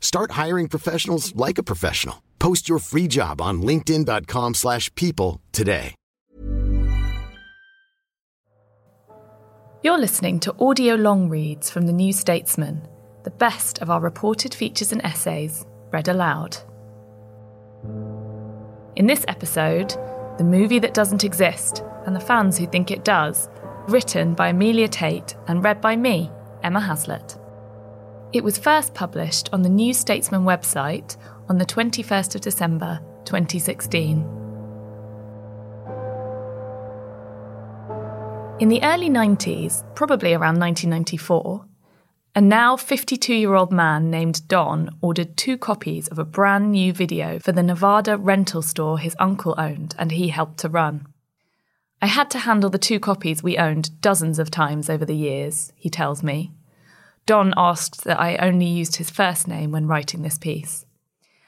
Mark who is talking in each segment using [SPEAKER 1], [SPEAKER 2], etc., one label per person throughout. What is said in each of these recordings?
[SPEAKER 1] Start hiring professionals like a professional. Post your free job on linkedin.com/people slash people today.
[SPEAKER 2] You're listening to audio long reads from the New Statesman, the best of our reported features and essays, read aloud. In this episode, The Movie That Doesn't Exist and the Fans Who Think It Does, written by Amelia Tait and read by me, Emma Haslett. It was first published on the New Statesman website on the 21st of December 2016. In the early 90s, probably around 1994, a now 52 year old man named Don ordered two copies of a brand new video for the Nevada rental store his uncle owned and he helped to run. I had to handle the two copies we owned dozens of times over the years, he tells me. Don asked that I only used his first name when writing this piece.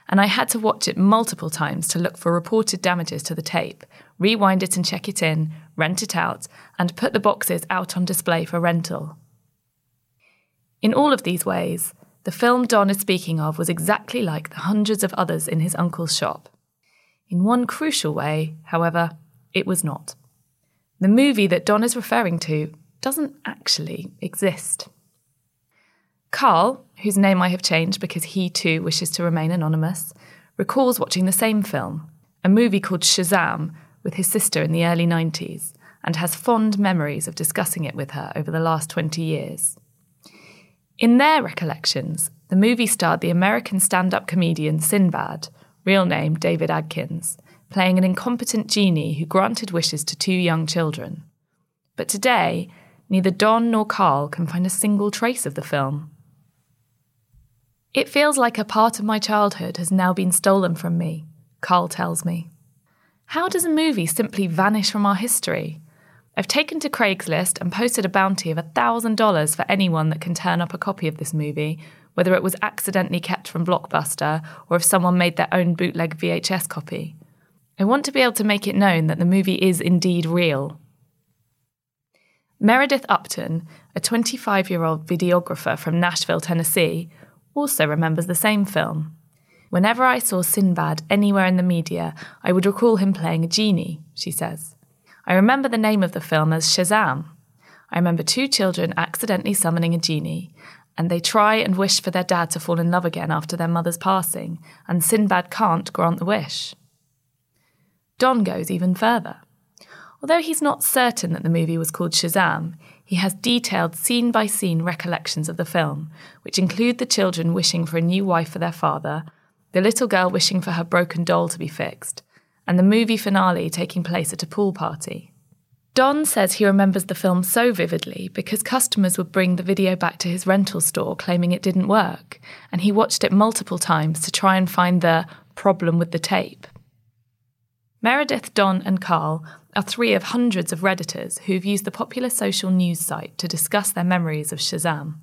[SPEAKER 2] And I had to watch it multiple times to look for reported damages to the tape, rewind it and check it in, rent it out, and put the boxes out on display for rental. In all of these ways, the film Don is speaking of was exactly like the hundreds of others in his uncle's shop. In one crucial way, however, it was not. The movie that Don is referring to doesn't actually exist. Carl, whose name I have changed because he too wishes to remain anonymous, recalls watching the same film, a movie called Shazaam, with his sister in the early 90s, and has fond memories of discussing it with her over the last 20 years. In their recollections, the movie starred the American stand up comedian Sinbad, real name David Adkins, playing an incompetent genie who granted wishes to two young children. But today, neither Don nor Carl can find a single trace of the film. It feels like a part of my childhood has now been stolen from me, Carl tells me. How does a movie simply vanish from our history? I've taken to Craigslist and posted a bounty of $1,000 for anyone that can turn up a copy of this movie, whether it was accidentally kept from Blockbuster or if someone made their own bootleg VHS copy. I want to be able to make it known that the movie is indeed real. Meredith Upton, a 25 year old videographer from Nashville, Tennessee, also remembers the same film. Whenever I saw Sinbad anywhere in the media, I would recall him playing a genie, she says. I remember the name of the film as Shazaam. I remember two children accidentally summoning a genie, and they try and wish for their dad to fall in love again after their mother's passing, and Sinbad can't grant the wish. Don goes even further. Although he's not certain that the movie was called Shazaam, he has detailed scene by scene recollections of the film, which include the children wishing for a new wife for their father, the little girl wishing for her broken doll to be fixed, and the movie finale taking place at a pool party. Don says he remembers the film so vividly because customers would bring the video back to his rental store claiming it didn't work, and he watched it multiple times to try and find the problem with the tape. Meredith, Don, and Carl are three of hundreds of Redditors who've used the popular social news site to discuss their memories of Shazaam.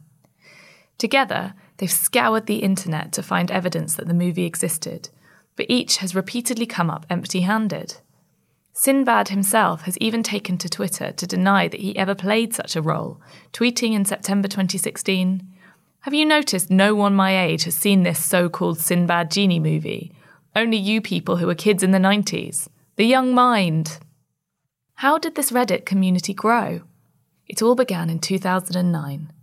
[SPEAKER 2] Together, they've scoured the internet to find evidence that the movie existed, but each has repeatedly come up empty handed. Sinbad himself has even taken to Twitter to deny that he ever played such a role, tweeting in September 2016 Have you noticed no one my age has seen this so called Sinbad Genie movie? Only you people who were kids in the 90s. The young mind. How did this Reddit community grow? It all began in 2009.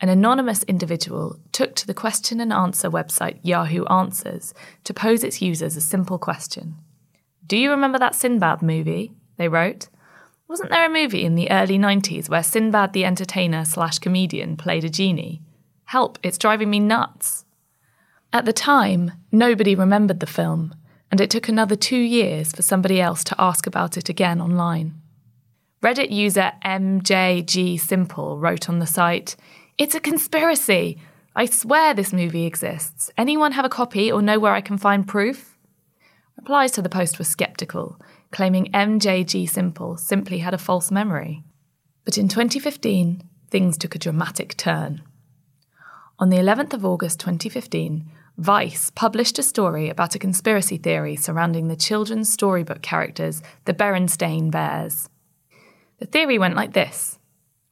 [SPEAKER 2] An anonymous individual took to the question and answer website Yahoo Answers to pose its users a simple question Do you remember that Sinbad movie? They wrote, Wasn't there a movie in the early 90s where Sinbad the entertainer slash comedian played a genie? Help, it's driving me nuts. At the time, nobody remembered the film, and it took another two years for somebody else to ask about it again online. Reddit user MJG Simple wrote on the site, It's a conspiracy! I swear this movie exists. Anyone have a copy or know where I can find proof? Replies to the post were sceptical, claiming MJG Simple simply had a false memory. But in 2015, things took a dramatic turn. On the 11th of August 2015, Vice published a story about a conspiracy theory surrounding the children's storybook characters, the Berenstain Bears. The theory went like this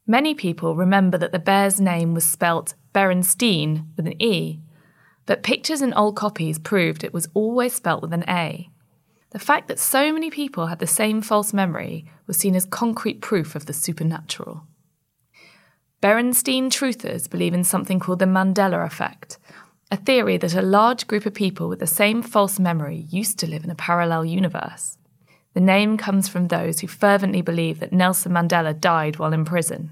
[SPEAKER 2] Many people remember that the bear's name was spelt Berenstein with an E, but pictures and old copies proved it was always spelt with an A. The fact that so many people had the same false memory was seen as concrete proof of the supernatural. Berenstein truthers believe in something called the Mandela effect, a theory that a large group of people with the same false memory used to live in a parallel universe. The name comes from those who fervently believe that Nelson Mandela died while in prison.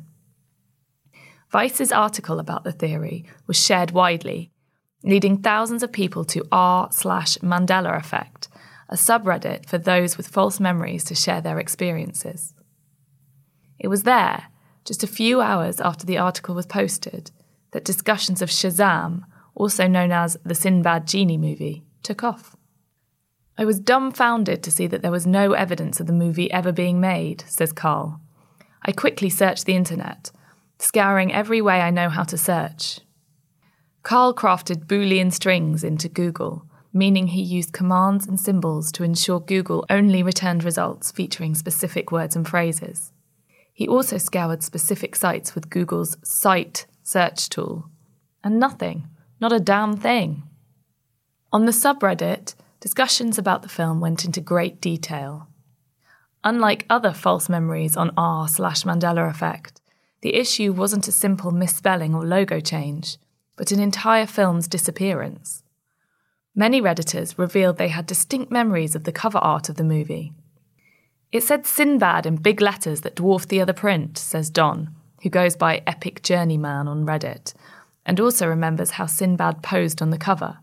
[SPEAKER 2] Vice's article about the theory was shared widely, leading thousands of people to r slash Mandela effect, a subreddit for those with false memories to share their experiences. It was there, just a few hours after the article was posted, that discussions of Shazaam, also known as the Sinbad Genie movie, took off. I was dumbfounded to see that there was no evidence of the movie ever being made, says Carl. I quickly searched the internet, scouring every way I know how to search. Carl crafted Boolean strings into Google, meaning he used commands and symbols to ensure Google only returned results featuring specific words and phrases. He also scoured specific sites with Google's Site search tool. And nothing, not a damn thing. On the subreddit, discussions about the film went into great detail. Unlike other false memories on r slash Mandela effect, the issue wasn't a simple misspelling or logo change, but an entire film's disappearance. Many Redditors revealed they had distinct memories of the cover art of the movie. It said Sinbad in big letters that dwarfed the other print, says Don, who goes by Epic Journeyman on Reddit, and also remembers how Sinbad posed on the cover,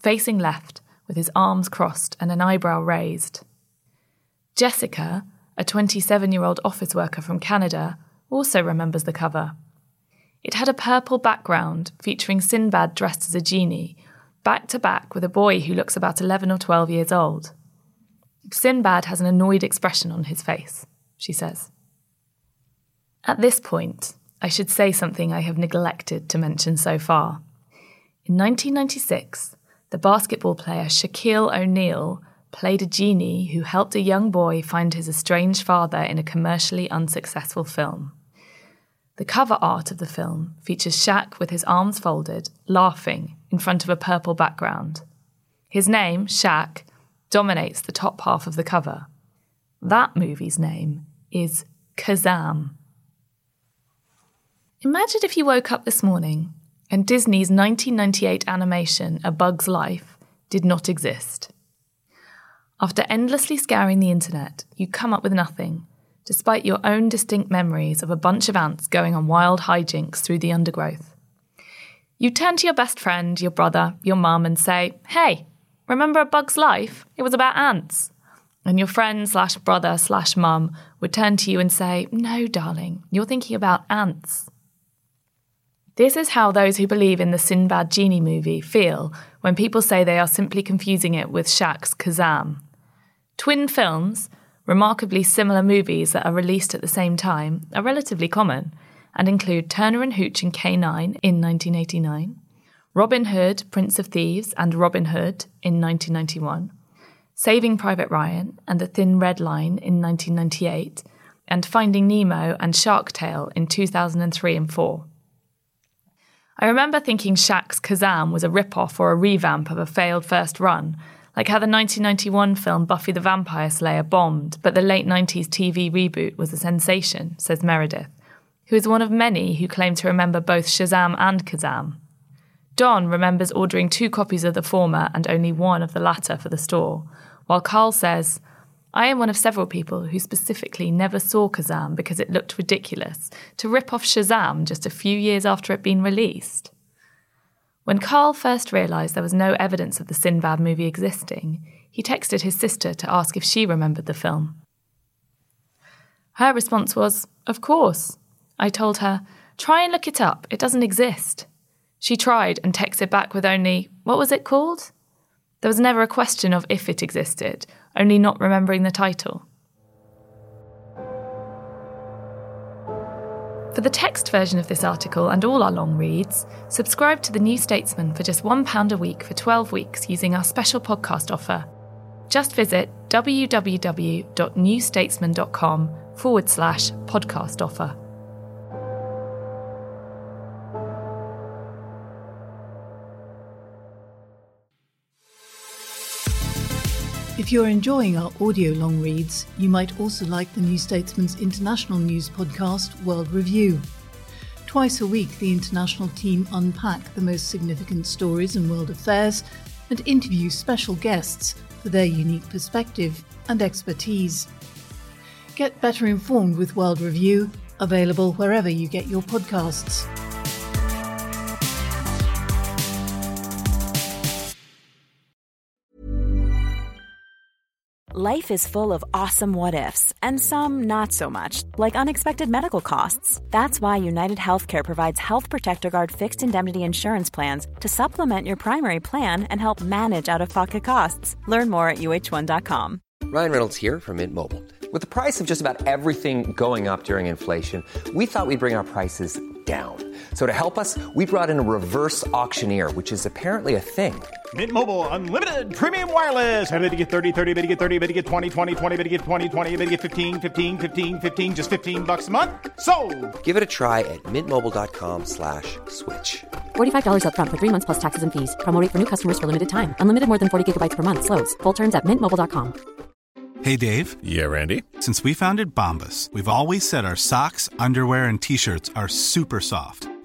[SPEAKER 2] facing left, with his arms crossed and an eyebrow raised. Jessica, a 27 year old office worker from Canada, also remembers the cover. It had a purple background featuring Sinbad dressed as a genie, back to back with a boy who looks about 11 or 12 years old. Sinbad has an annoyed expression on his face, she says. At this point, I should say something I have neglected to mention so far. In 1996, the basketball player Shaquille O'Neal played a genie who helped a young boy find his estranged father in a commercially unsuccessful film. The cover art of the film features Shaq with his arms folded, laughing, in front of a purple background. His name, Shaq, dominates the top half of the cover. That movie's name is Kazam. Imagine if you woke up this morning and Disney's 1998 animation A Bug's Life did not exist. After endlessly scouring the internet, you come up with nothing despite your own distinct memories of a bunch of ants going on wild hijinks through the undergrowth. You turn to your best friend, your brother, your mum, and say, Hey, remember A Bug's Life? It was about ants. And your friend slash brother slash mum would turn to you and say, No, darling, you're thinking about ants. This is how those who believe in the Sinbad Genie movie feel when people say they are simply confusing it with Shaq's Kazam. Twin films, Remarkably similar movies that are released at the same time are relatively common and include Turner and Hooch and K9 in 1989, Robin Hood, Prince of Thieves and Robin Hood in 1991, Saving Private Ryan and The Thin Red Line in 1998, and Finding Nemo and Shark Tale in 2003 and 4. I remember thinking Shaq's Kazam was a rip-off or a revamp of a failed first run like how the 1991 film Buffy the Vampire Slayer bombed, but the late 90s TV reboot was a sensation, says Meredith, who is one of many who claim to remember both Shazaam and Kazam. Don remembers ordering two copies of the former and only one of the latter for the store, while Carl says, I am one of several people who specifically never saw Kazam because it looked ridiculous to rip off Shazaam just a few years after it had been released. When Carl first realised there was no evidence of the Sinbad movie existing, he texted his sister to ask if she remembered the film. Her response was, Of course. I told her, Try and look it up, it doesn't exist. She tried and texted back with only, What was it called? There was never a question of if it existed, only not remembering the title. For the text version of this article and all our long reads, subscribe to The New Statesman for just £1 a week for 12 weeks using our special podcast offer. Just visit www.newstatesman.com forward slash podcast offer.
[SPEAKER 3] If you're enjoying our audio long reads, you might also like the New Statesman's international news podcast, World Review. Twice a week, the international team unpack the most significant stories in world affairs and interview special guests for their unique perspective and expertise. Get better informed with World Review, available wherever you get your podcasts.
[SPEAKER 4] Life is full of awesome what ifs, and some not so much, like unexpected medical costs. That's why United Healthcare provides Health Protector Guard fixed indemnity insurance plans to supplement your primary plan and help manage out of pocket costs. Learn more at uh1.com.
[SPEAKER 5] Ryan Reynolds here from Mint Mobile. With the price of just about everything going up during inflation, we thought we'd bring our prices down. So to help us, we brought in a reverse auctioneer, which is apparently a thing.
[SPEAKER 6] Mint Mobile unlimited premium wireless. Ready to get 30, 30, bit to get 30, bit to get 20, 20, 20, bit to get 20, 20, bit to get 15, 15, 15, 15 just 15 bucks a month. So,
[SPEAKER 5] Give it a try at mintmobile.com/slash-switch. slash
[SPEAKER 7] $45 up front for 3 months plus taxes and fees. Promo rate for new customers for limited time. Unlimited more than 40 gigabytes per month slows. Full terms at mintmobile.com.
[SPEAKER 8] Hey Dave.
[SPEAKER 9] Yeah, Randy.
[SPEAKER 8] Since we founded Bombas, we've always said our socks, underwear and t-shirts are super soft.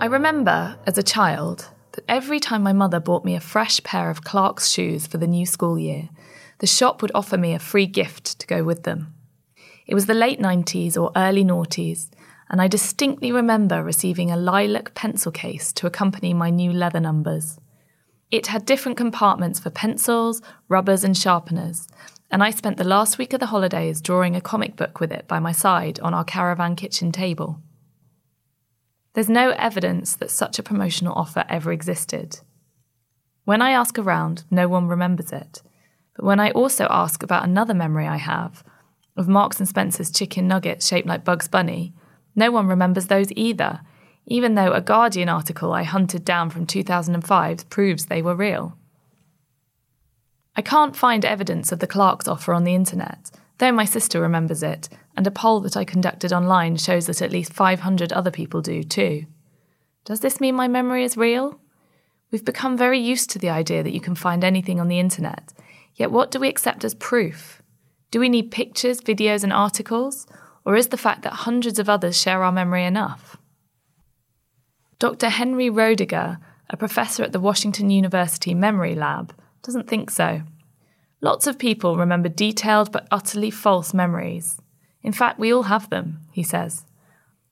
[SPEAKER 2] I remember, as a child, that every time my mother bought me a fresh pair of Clark's shoes for the new school year, the shop would offer me a free gift to go with them. It was the late 90s or early noughties, and I distinctly remember receiving a lilac pencil case to accompany my new leather numbers. It had different compartments for pencils, rubbers, and sharpeners, and I spent the last week of the holidays drawing a comic book with it by my side on our caravan kitchen table. There's no evidence that such a promotional offer ever existed. When I ask around, no one remembers it. But when I also ask about another memory I have, of Marks and Spencer's chicken nuggets shaped like Bugs Bunny, no one remembers those either, even though a Guardian article I hunted down from 2005 proves they were real. I can't find evidence of the Clark's offer on the internet, though my sister remembers it, and a poll that I conducted online shows that at least 500 other people do too. Does this mean my memory is real? We've become very used to the idea that you can find anything on the internet, yet what do we accept as proof? Do we need pictures, videos, and articles? Or is the fact that hundreds of others share our memory enough? Dr. Henry Roediger, a professor at the Washington University Memory Lab, doesn't think so. Lots of people remember detailed but utterly false memories. In fact, we all have them, he says.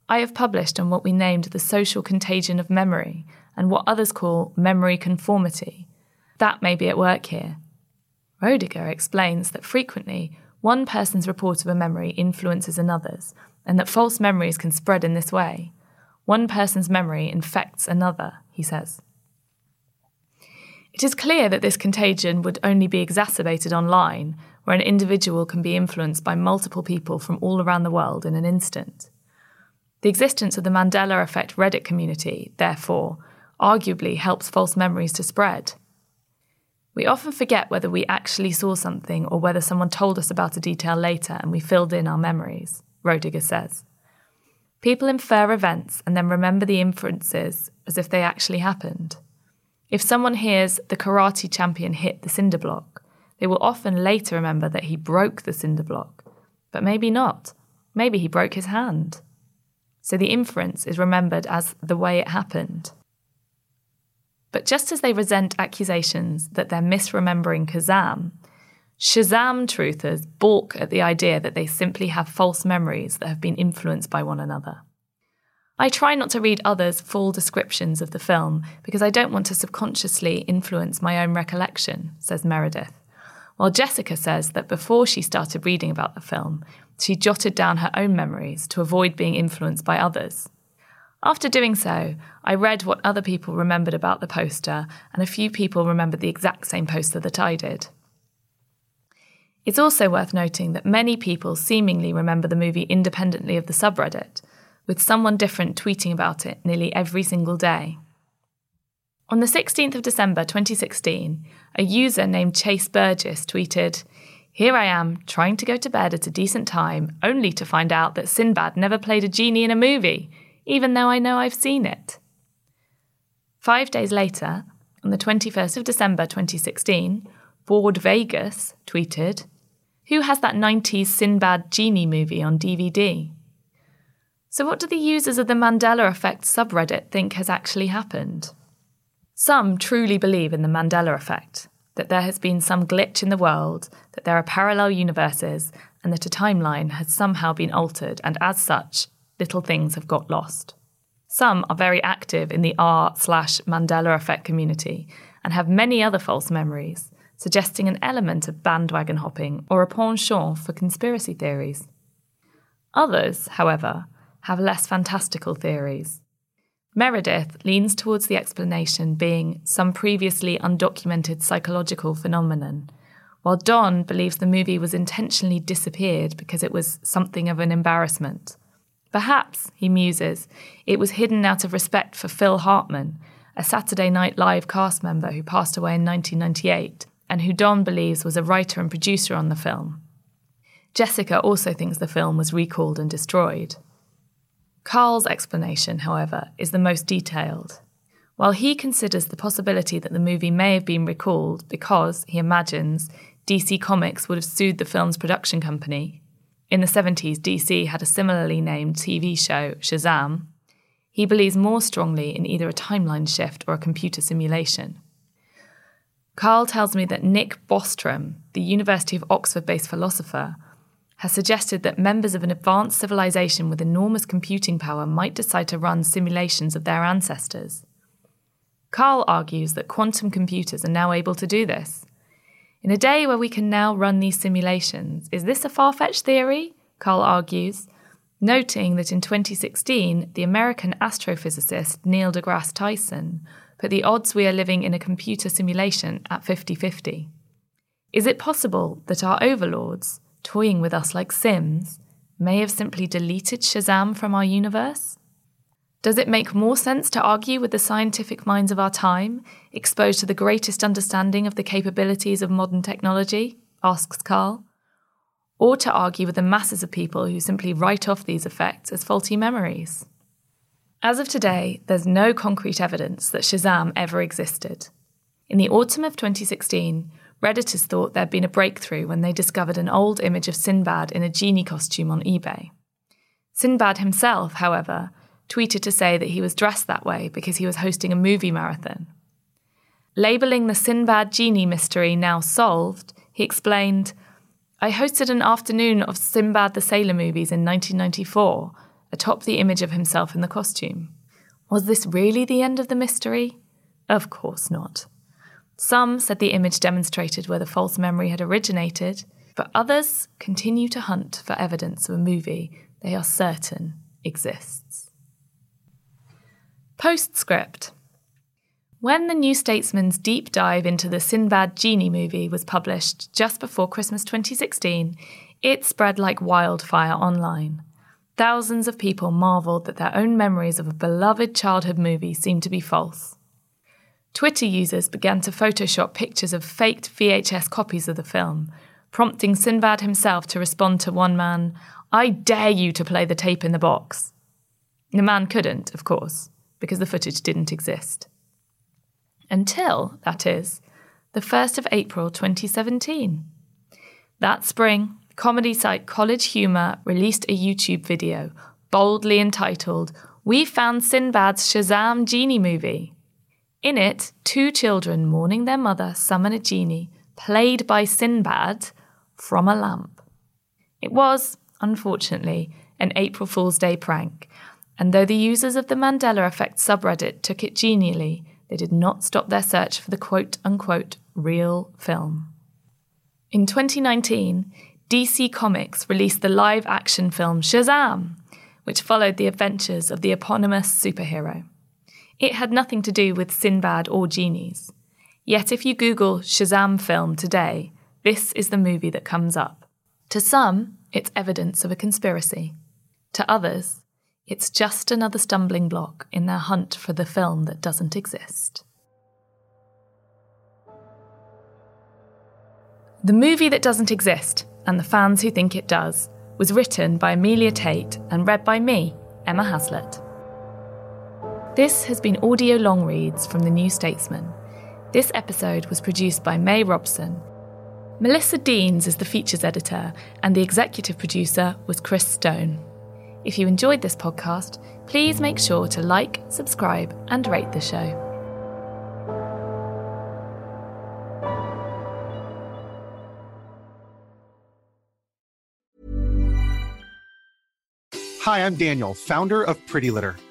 [SPEAKER 2] I have published on what we named the social contagion of memory and what others call memory conformity. That may be at work here. Roediger explains that frequently one person's report of a memory influences another's, and that false memories can spread in this way. One person's memory infects another, he says. It is clear that this contagion would only be exacerbated online, where an individual can be influenced by multiple people from all around the world in an instant. The existence of the Mandela Effect Reddit community, therefore, arguably helps false memories to spread. We often forget whether we actually saw something or whether someone told us about a detail later and we filled in our memories, Roediger says. People infer events and then remember the inferences as if they actually happened. If someone hears the karate champion hit the cinder block, they will often later remember that he broke the cinder block. But maybe not. Maybe he broke his hand. So the inference is remembered as the way it happened. But just as they resent accusations that they're misremembering Kazam, Shazaam truthers balk at the idea that they simply have false memories that have been influenced by one another. I try not to read others' full descriptions of the film because I don't want to subconsciously influence my own recollection, says Meredith. While Jessica says that before she started reading about the film, she jotted down her own memories to avoid being influenced by others. After doing so, I read what other people remembered about the poster, and a few people remembered the exact same poster that I did. It's also worth noting that many people seemingly remember the movie independently of the subreddit, with someone different tweeting about it nearly every single day. On the 16th of December 2016, a user named Chase Burgess tweeted, Here I am, trying to go to bed at a decent time, only to find out that Sinbad never played a genie in a movie even though I know I've seen it. Five days later, on the 21st of December 2016, Bored Vegas tweeted, Who has that 90s Sinbad genie movie on DVD? So, what do the users of the Mandela Effect subreddit think has actually happened? Some truly believe in the Mandela Effect, that there has been some glitch in the world, that there are parallel universes, and that a timeline has somehow been altered, and as such, little things have got lost. Some are very active in the R slash Mandela effect community and have many other false memories, suggesting an element of bandwagon hopping or a penchant for conspiracy theories. Others, however, have less fantastical theories. Meredith leans towards the explanation being some previously undocumented psychological phenomenon, while Don believes the movie was intentionally disappeared because it was something of an embarrassment Perhaps, he muses, it was hidden out of respect for Phil Hartman, a Saturday Night Live cast member who passed away in 1998 and who Don believes was a writer and producer on the film. Jessica also thinks the film was recalled and destroyed. Carl's explanation, however, is the most detailed. While he considers the possibility that the movie may have been recalled because, he imagines, DC Comics would have sued the film's production company, in the 70s, DC had a similarly named TV show, Shazam. He believes more strongly in either a timeline shift or a computer simulation. Carl tells me that Nick Bostrom, the University of Oxford based philosopher, has suggested that members of an advanced civilization with enormous computing power might decide to run simulations of their ancestors. Carl argues that quantum computers are now able to do this. In a day where we can now run these simulations, is this a far fetched theory? Carl argues, noting that in 2016, the American astrophysicist Neil deGrasse Tyson put the odds we are living in a computer simulation at 50 50. Is it possible that our overlords, toying with us like Sims, may have simply deleted Shazaam from our universe? Does it make more sense to argue with the scientific minds of our time, exposed to the greatest understanding of the capabilities of modern technology? asks Carl. Or to argue with the masses of people who simply write off these effects as faulty memories? As of today, there's no concrete evidence that Shazaam ever existed. In the autumn of 2016, Redditors thought there'd been a breakthrough when they discovered an old image of Sinbad in a genie costume on eBay. Sinbad himself, however, tweeted to say that he was dressed that way because he was hosting a movie marathon. Labelling the Sinbad genie mystery now solved, he explained, I hosted an afternoon of Sinbad the Sailor movies in 1994, atop the image of himself in the costume. Was this really the end of the mystery? Of course not. Some said the image demonstrated where the false memory had originated, but others continue to hunt for evidence of a movie they are certain exists. Postscript When the New Statesman's deep dive into the Sinbad Genie movie was published just before Christmas 2016, it spread like wildfire online. Thousands of people marvelled that their own memories of a beloved childhood movie seemed to be false. Twitter users began to Photoshop pictures of faked VHS copies of the film, prompting Sinbad himself to respond to one man, I dare you to play the tape in the box. The man couldn't, of course, because the footage didn't exist. Until, that is, the 1st of April 2017. That spring, comedy site College Humor released a YouTube video boldly entitled, We Found Sinbad's Shazaam Genie Movie. In it, two children mourning their mother summon a genie, played by Sinbad, from a lamp. It was, unfortunately, an April Fool's Day prank, and though the users of the Mandela Effect subreddit took it genially, they did not stop their search for the quote unquote real film. In 2019, DC Comics released the live action film Shazam, which followed the adventures of the eponymous superhero. It had nothing to do with Sinbad or genies. Yet if you Google Shazam film today, this is the movie that comes up. To some, it's evidence of a conspiracy. To others, it's just another stumbling block in their hunt for the film that doesn't exist. The movie that doesn't exist and the fans who think it does was written by Amelia Tait and read by me, Emma Haslett. This has been audio long reads from The New Statesman. This episode was produced by May Robson. Melissa Deans is the features editor, and the executive producer was Chris Stone. If you enjoyed this podcast, please make sure to like, subscribe, and rate the show.
[SPEAKER 10] Hi, I'm Daniel, founder of Pretty Litter.